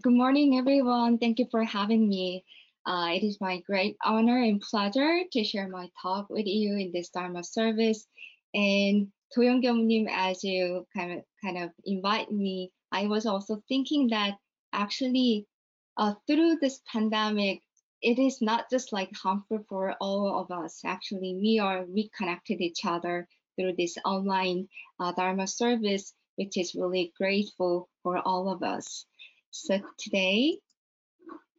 Good morning, everyone. Thank you for having me. Uh, it is my great honor and pleasure to share my talk with you in this Dharma service. And Toyongyom-nim, as you kind of kind of invite me, I was also thinking that actually uh, through this pandemic, it is not just like harmful for all of us. Actually, we are reconnected each other through this online uh, Dharma service, which is really grateful for all of us. So today,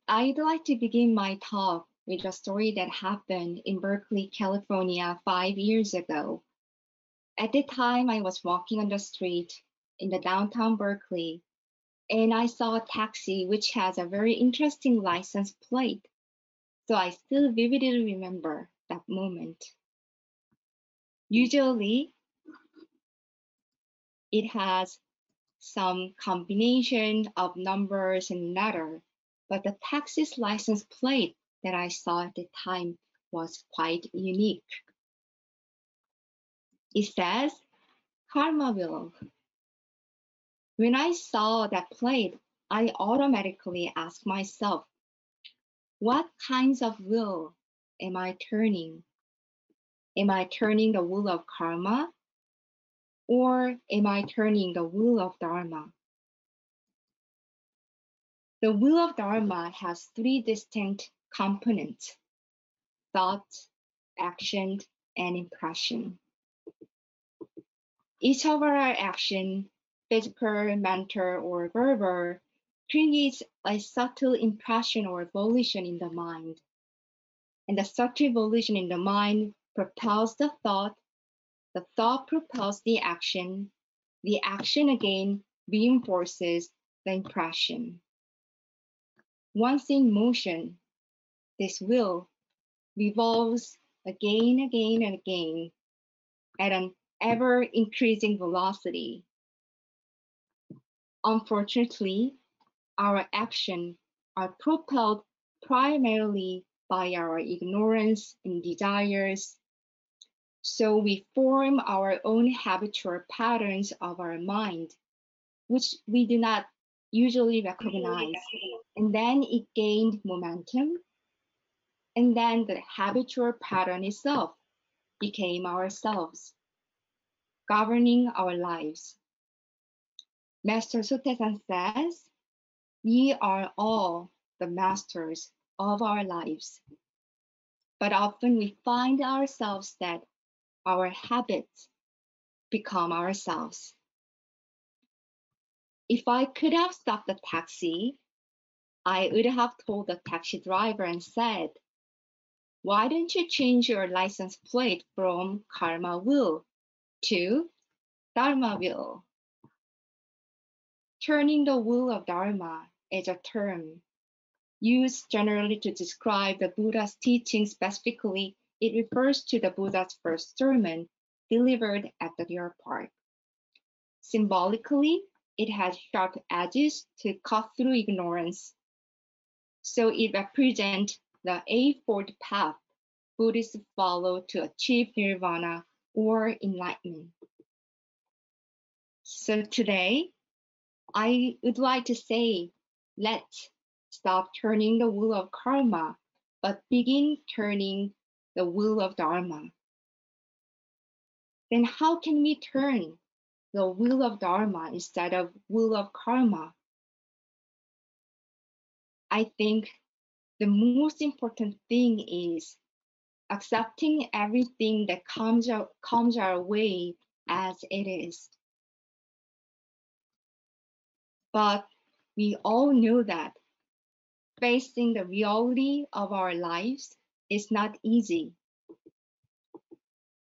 I'd like to begin my talk with a story that happened in Berkeley, California five years ago. At the time, I was walking on the street in the downtown Berkeley, and I saw a taxi which has a very interesting license plate. So I still vividly remember that moment. Usually, it has some combination of numbers and letter, but the taxi's license plate that I saw at the time was quite unique. It says Karma Wheel. When I saw that plate, I automatically asked myself, what kinds of wheel am I turning? Am I turning the wheel of karma or am I turning the wheel of Dharma? The wheel of Dharma has three distinct components thought, action, and impression. Each of our action, physical, mental, or verbal, creates a subtle impression or volition in the mind. And the subtle volition in the mind propels the thought the thought propels the action. The action again reinforces the impression. Once in motion, this will revolves again, again, and again at an ever increasing velocity. Unfortunately, our actions are propelled primarily by our ignorance and desires so we form our own habitual patterns of our mind, which we do not usually recognize. And then it gained momentum. And then the habitual pattern itself became ourselves, governing our lives. Master Sotaesan says, we are all the masters of our lives. But often we find ourselves that our habits become ourselves. If I could have stopped the taxi, I would have told the taxi driver and said, Why don't you change your license plate from Karma Wheel to Dharma Wheel? Turning the wheel of Dharma is a term used generally to describe the Buddha's teaching specifically it refers to the Buddha's first sermon delivered at the Deer Park. Symbolically, it has sharp edges to cut through ignorance. So it represents the eightfold path Buddhists follow to achieve nirvana or enlightenment. So today, I would like to say, let's stop turning the wheel of karma, but begin turning the wheel of Dharma. Then how can we turn the wheel of Dharma instead of wheel of karma? I think the most important thing is accepting everything that comes our, comes our way as it is. But we all know that facing the reality of our lives is not easy.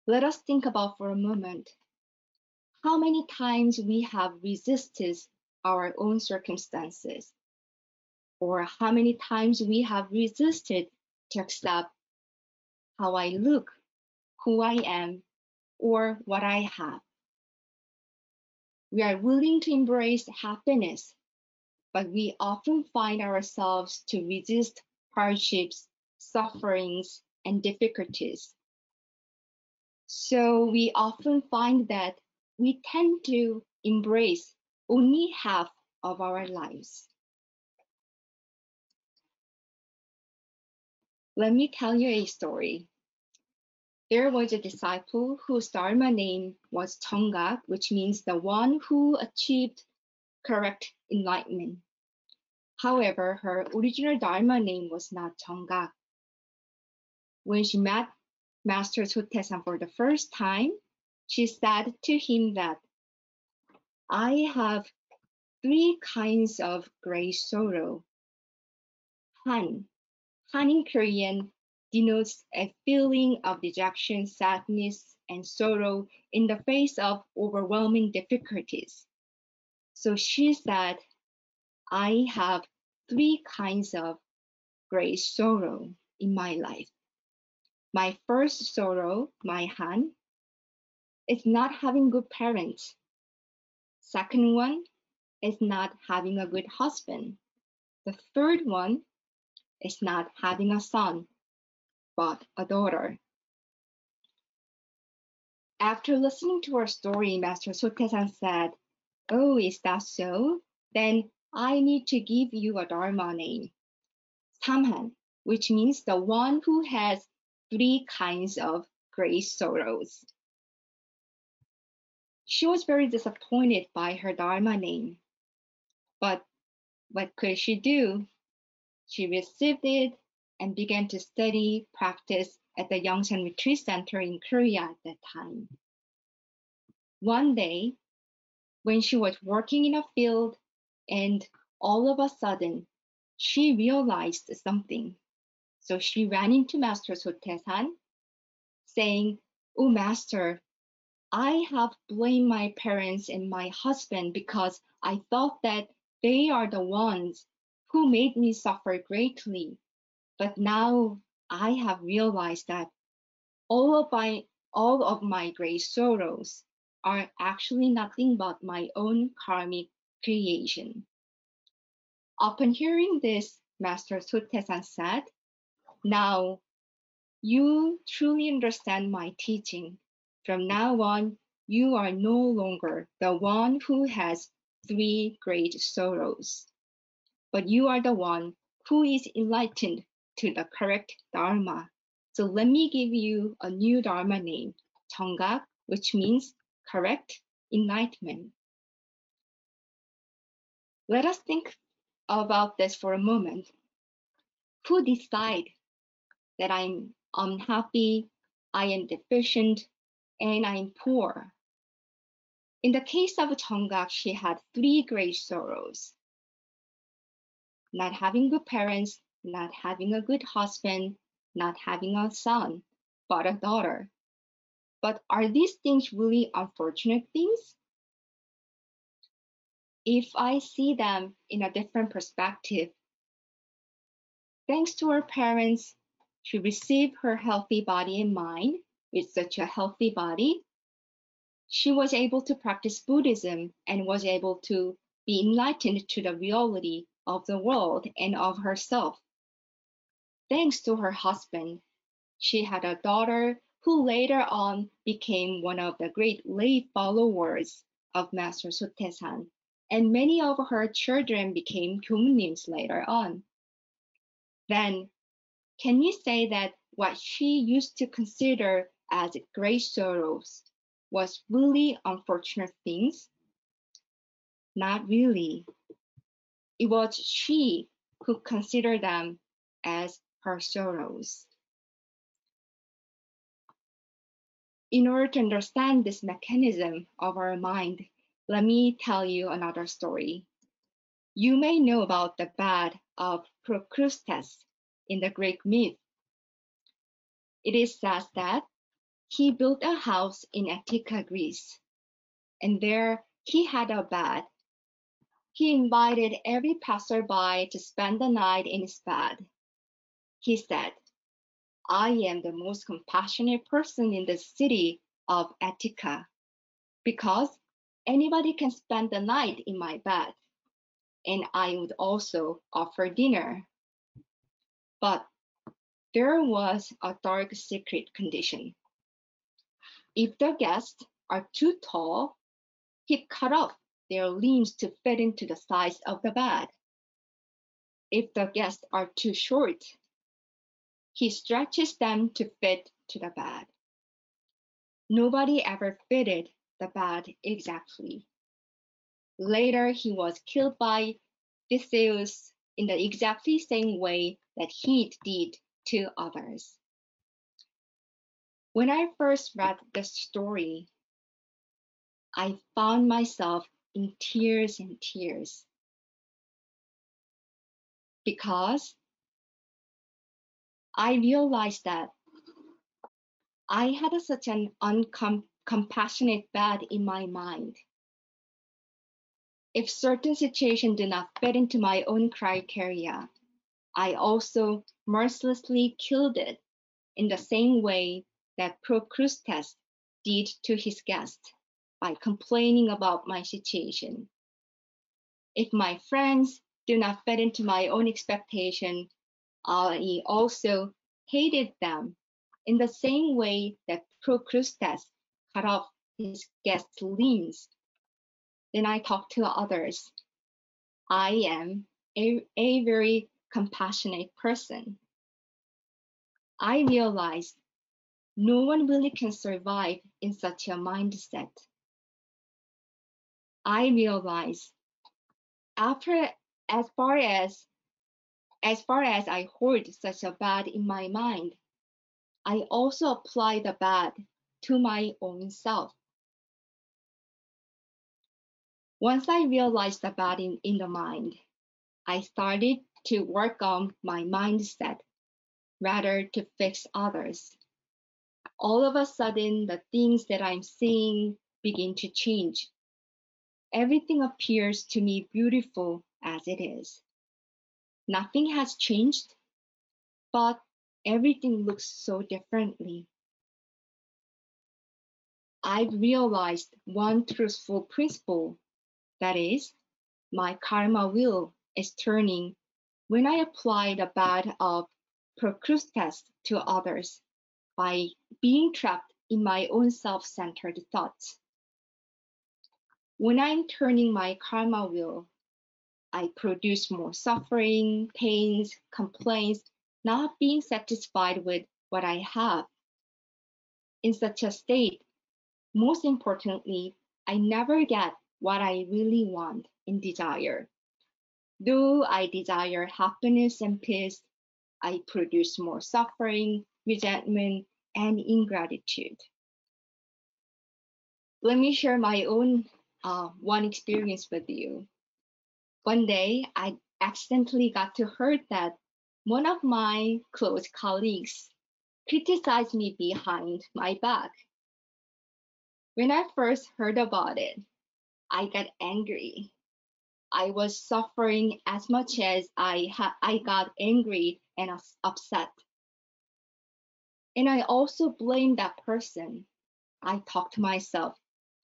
Let us think about for a moment how many times we have resisted our own circumstances, or how many times we have resisted to accept how I look, who I am, or what I have. We are willing to embrace happiness, but we often find ourselves to resist hardships sufferings, and difficulties. So we often find that we tend to embrace only half of our lives. Let me tell you a story. There was a disciple whose Dharma name was Tonggak, which means the one who achieved correct enlightenment. However, her original Dharma name was not Tonggak. When she met Master Sotaesan for the first time, she said to him that I have three kinds of great sorrow. Han. Han in Korean denotes a feeling of dejection, sadness, and sorrow in the face of overwhelming difficulties. So she said, I have three kinds of great sorrow in my life. My first sorrow, my Han, is not having good parents. Second one is not having a good husband. The third one is not having a son, but a daughter. After listening to our story, Master Sotaesan said, Oh, is that so? Then I need to give you a Dharma name. Samhan, which means the one who has three kinds of great sorrows. She was very disappointed by her Dharma name. But what could she do? She received it and began to study, practice at the Yongsan Retreat Center in Korea at that time. One day, when she was working in a field and all of a sudden she realized something. So she ran into Master Sotaesan saying, Oh, Master, I have blamed my parents and my husband because I thought that they are the ones who made me suffer greatly. But now I have realized that all of my all of my great sorrows are actually nothing but my own karmic creation. Upon hearing this, Master Sotaesan said, Now you truly understand my teaching. From now on, you are no longer the one who has three great sorrows, but you are the one who is enlightened to the correct Dharma. So let me give you a new Dharma name, Tonggak, which means correct enlightenment. Let us think about this for a moment. Who decide that I'm unhappy, I am deficient, and I'm poor? In the case of Tonggak, she had three great sorrows. Not having good parents, not having a good husband, not having a son, but a daughter. But are these things really unfortunate things? If I see them in a different perspective, thanks to her parents, she received her healthy body and mind with such a healthy body. She was able to practice Buddhism and was able to be enlightened to the reality of the world and of herself. Thanks to her husband, she had a daughter who later on became one of the great lay followers of Master Sotaesan, and many of her children became Gyomunim later on. Then, can you say that what she used to consider as great sorrows was really unfortunate things? Not really. It was she who considered them as her sorrows. In order to understand this mechanism of our mind, let me tell you another story. You may know about the bad of Procrustes in the Greek myth. It is said that he built a house in Attica, Greece, and there he had a bed he invited every passerby to spend the night in his bed. He said, I am the most compassionate person in the city of Attica because anybody can spend the night in my bed, and I would also offer dinner. But there was a dark secret condition. If the guests are too tall, he cut off their limbs to fit into the size of the bed. If the guests are too short, he stretches them to fit to the bed. Nobody ever fitted the bed exactly. Later, he was killed by Theseus in the exactly same way that he did to others. When I first read the story, I found myself in tears and tears because I realized that I had such an uncompassionate bad in my mind. If certain situations do not fit into my own criteria, I also mercilessly killed it in the same way that Procrustes did to his guest by complaining about my situation. If my friends do not fit into my own expectation, I also hated them in the same way that Procrustes cut off his guest's limbs. Then I talk to others. I am a, a very compassionate person. I realize no one really can survive in such a mindset. I realize after as far as as far as I hold such a bad in my mind, I also apply the bad to my own self. Once I realized the in, in the mind, I started to work on my mindset rather to fix others. All of a sudden, the things that I'm seeing begin to change. Everything appears to me beautiful as it is. Nothing has changed, but everything looks so differently. I've realized one truthful principle that is, my karma wheel is turning when I apply the bad of Procrustes to others by being trapped in my own self centered thoughts. When I'm turning my karma wheel, I produce more suffering, pains, complaints, not being satisfied with what I have. In such a state, most importantly, I never get what I really want and desire. Though I desire happiness and peace, I produce more suffering, resentment, and ingratitude. Let me share my own uh, one experience with you. One day, I accidentally got to hear that one of my close colleagues criticized me behind my back. When I first heard about it, I got angry. I was suffering as much as I I got angry and upset. And I also blamed that person. I talked to myself,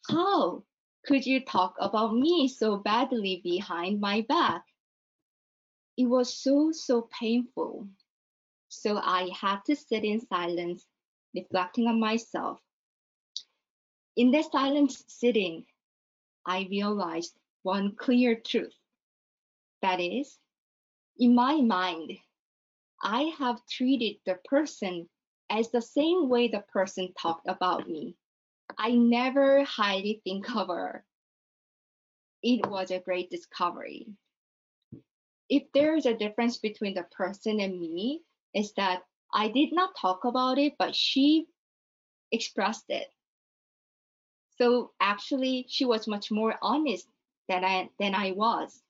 how could you talk about me so badly behind my back? It was so, so painful. So I had to sit in silence, reflecting on myself. In the silent sitting, I realized one clear truth. That is, in my mind, I have treated the person as the same way the person talked about me. I never highly think of her. It was a great discovery. If there is a difference between the person and me, is that I did not talk about it, but she expressed it. So actually, she was much more honest than I than I was.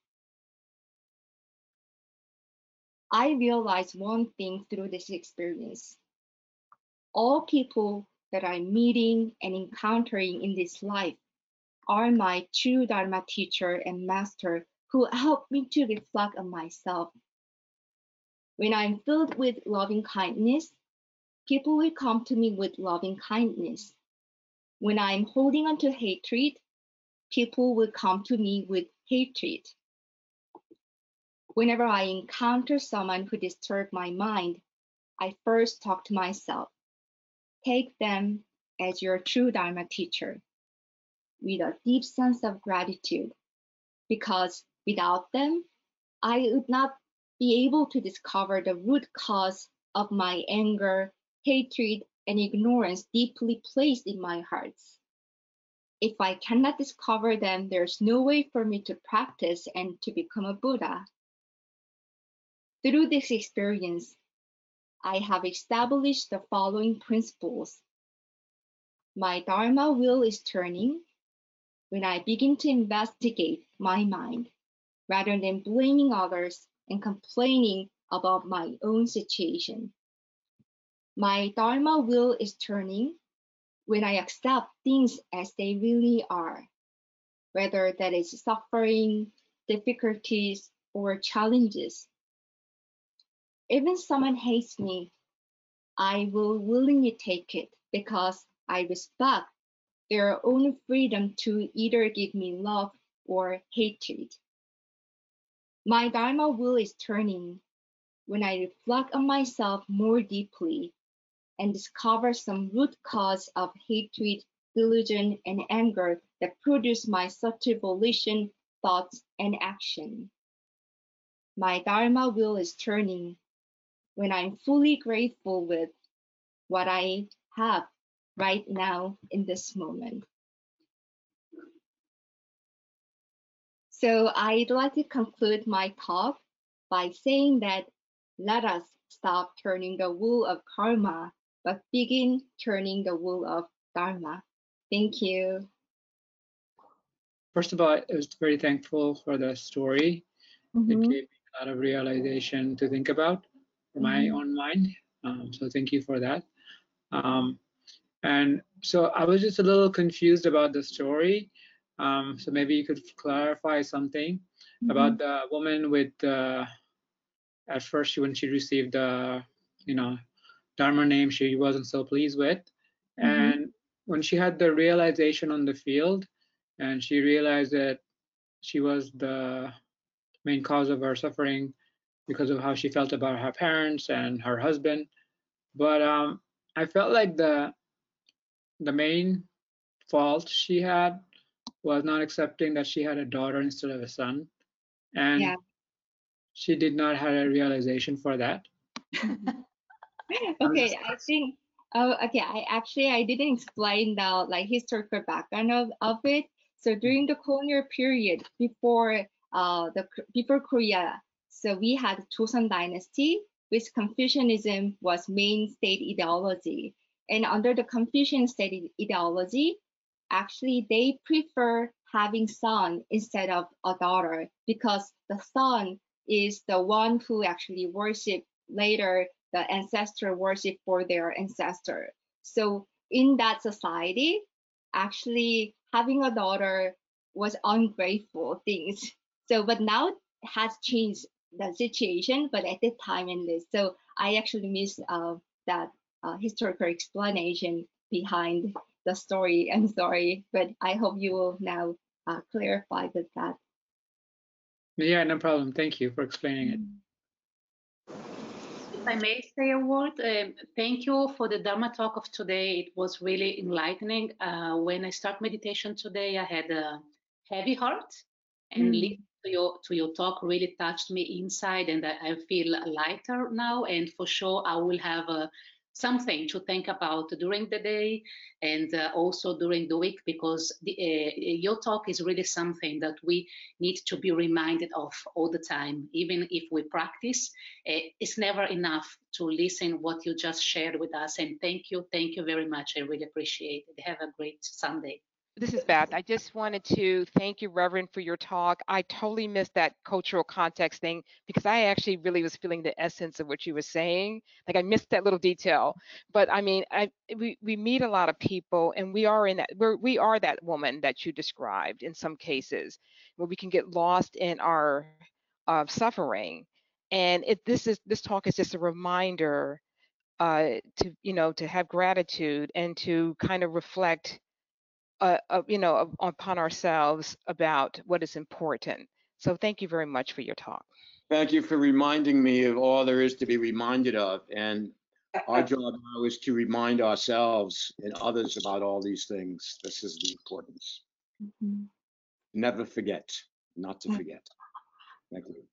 I realized one thing through this experience. All people that I'm meeting and encountering in this life are my true Dharma teacher and master who help me to reflect on myself. When I'm filled with loving kindness, people will come to me with loving kindness. When I'm holding on to hatred, people will come to me with hatred. Whenever I encounter someone who disturbs my mind, I first talk to myself Take them as your true Dharma teacher with a deep sense of gratitude because without them, I would not be able to discover the root cause of my anger, hatred, and ignorance deeply placed in my heart. If I cannot discover them, there's no way for me to practice and to become a Buddha. Through this experience, I have established the following principles. My Dharma wheel is turning when I begin to investigate my mind rather than blaming others and complaining about my own situation. My Dharma wheel is turning when I accept things as they really are, whether that is suffering, difficulties, or challenges. Even someone hates me, I will willingly take it because I respect their own freedom to either give me love or hatred. My Dharma wheel is turning when I reflect on myself more deeply and discover some root cause of hatred, delusion, and anger that produce my subtle volition, thoughts, and action. My Dharma wheel is turning when I'm fully grateful with what I have right now in this moment. So I'd like to conclude my talk by saying that let us stop turning the wheel of karma, but begin turning the wheel of dharma. Thank you. First of all, I was very thankful for the story. Mm-hmm. It gave me a lot of realization to think about for my mm-hmm. own mind. Um, so thank you for that. Um, and so I was just a little confused about the story. Um, so maybe you could clarify something mm-hmm. about the woman with uh, at first when she received the you know Dharma name she wasn't so pleased with, mm-hmm. and when she had the realization on the field, and she realized that she was the main cause of her suffering because of how she felt about her parents and her husband. But um, I felt like the the main fault she had was not accepting that she had a daughter instead of a son and yeah. she did not have a realization for that okay i think oh okay i actually i didn't explain the like historical background of, of it. So during the colonial period before uh the before korea so we had joseon dynasty which confucianism was main state ideology. And under the confucian state ideology actually they prefer having son instead of a daughter because the son is the one who actually worship later the ancestor worship for their ancestor. So in that society, actually having a daughter was ungrateful things. So but now has changed the situation, but at the time in this, so I actually miss uh, that uh, historical explanation behind the story. I'm sorry, but I hope you will now uh, clarify with that. Yeah, no problem. Thank you for explaining it. I may say a word, um, thank you for the Dharma talk of today. It was really enlightening. Uh, when I start meditation today, I had a heavy heart, and mm. listening to your to your talk really touched me inside, and I, I feel lighter now. And for sure, I will have a something to think about during the day and uh, also during the week because the, uh, your talk is really something that we need to be reminded of all the time. Even if we practice uh, it's never enough to listen what you just shared with us. And thank you thank you very much. I really appreciate it. Have a great sunday this is Beth. I just wanted to thank you, Reverend, for your talk. I totally missed that cultural context thing because I actually really was feeling the essence of what you were saying. Like I missed that little detail. But I mean, I we, we meet a lot of people and we are in that we're we are that woman that you described in some cases where we can get lost in our uh, suffering. And it this is this talk is just a reminder uh, to you know to have gratitude and to kind of reflect uh, uh, you know, upon ourselves about what is important. So thank you very much for your talk. Thank you for reminding me of all there is to be reminded of. And our job now is to remind ourselves and others about all these things. This is the importance. Mm -hmm. Never forget, not to forget. Thank you.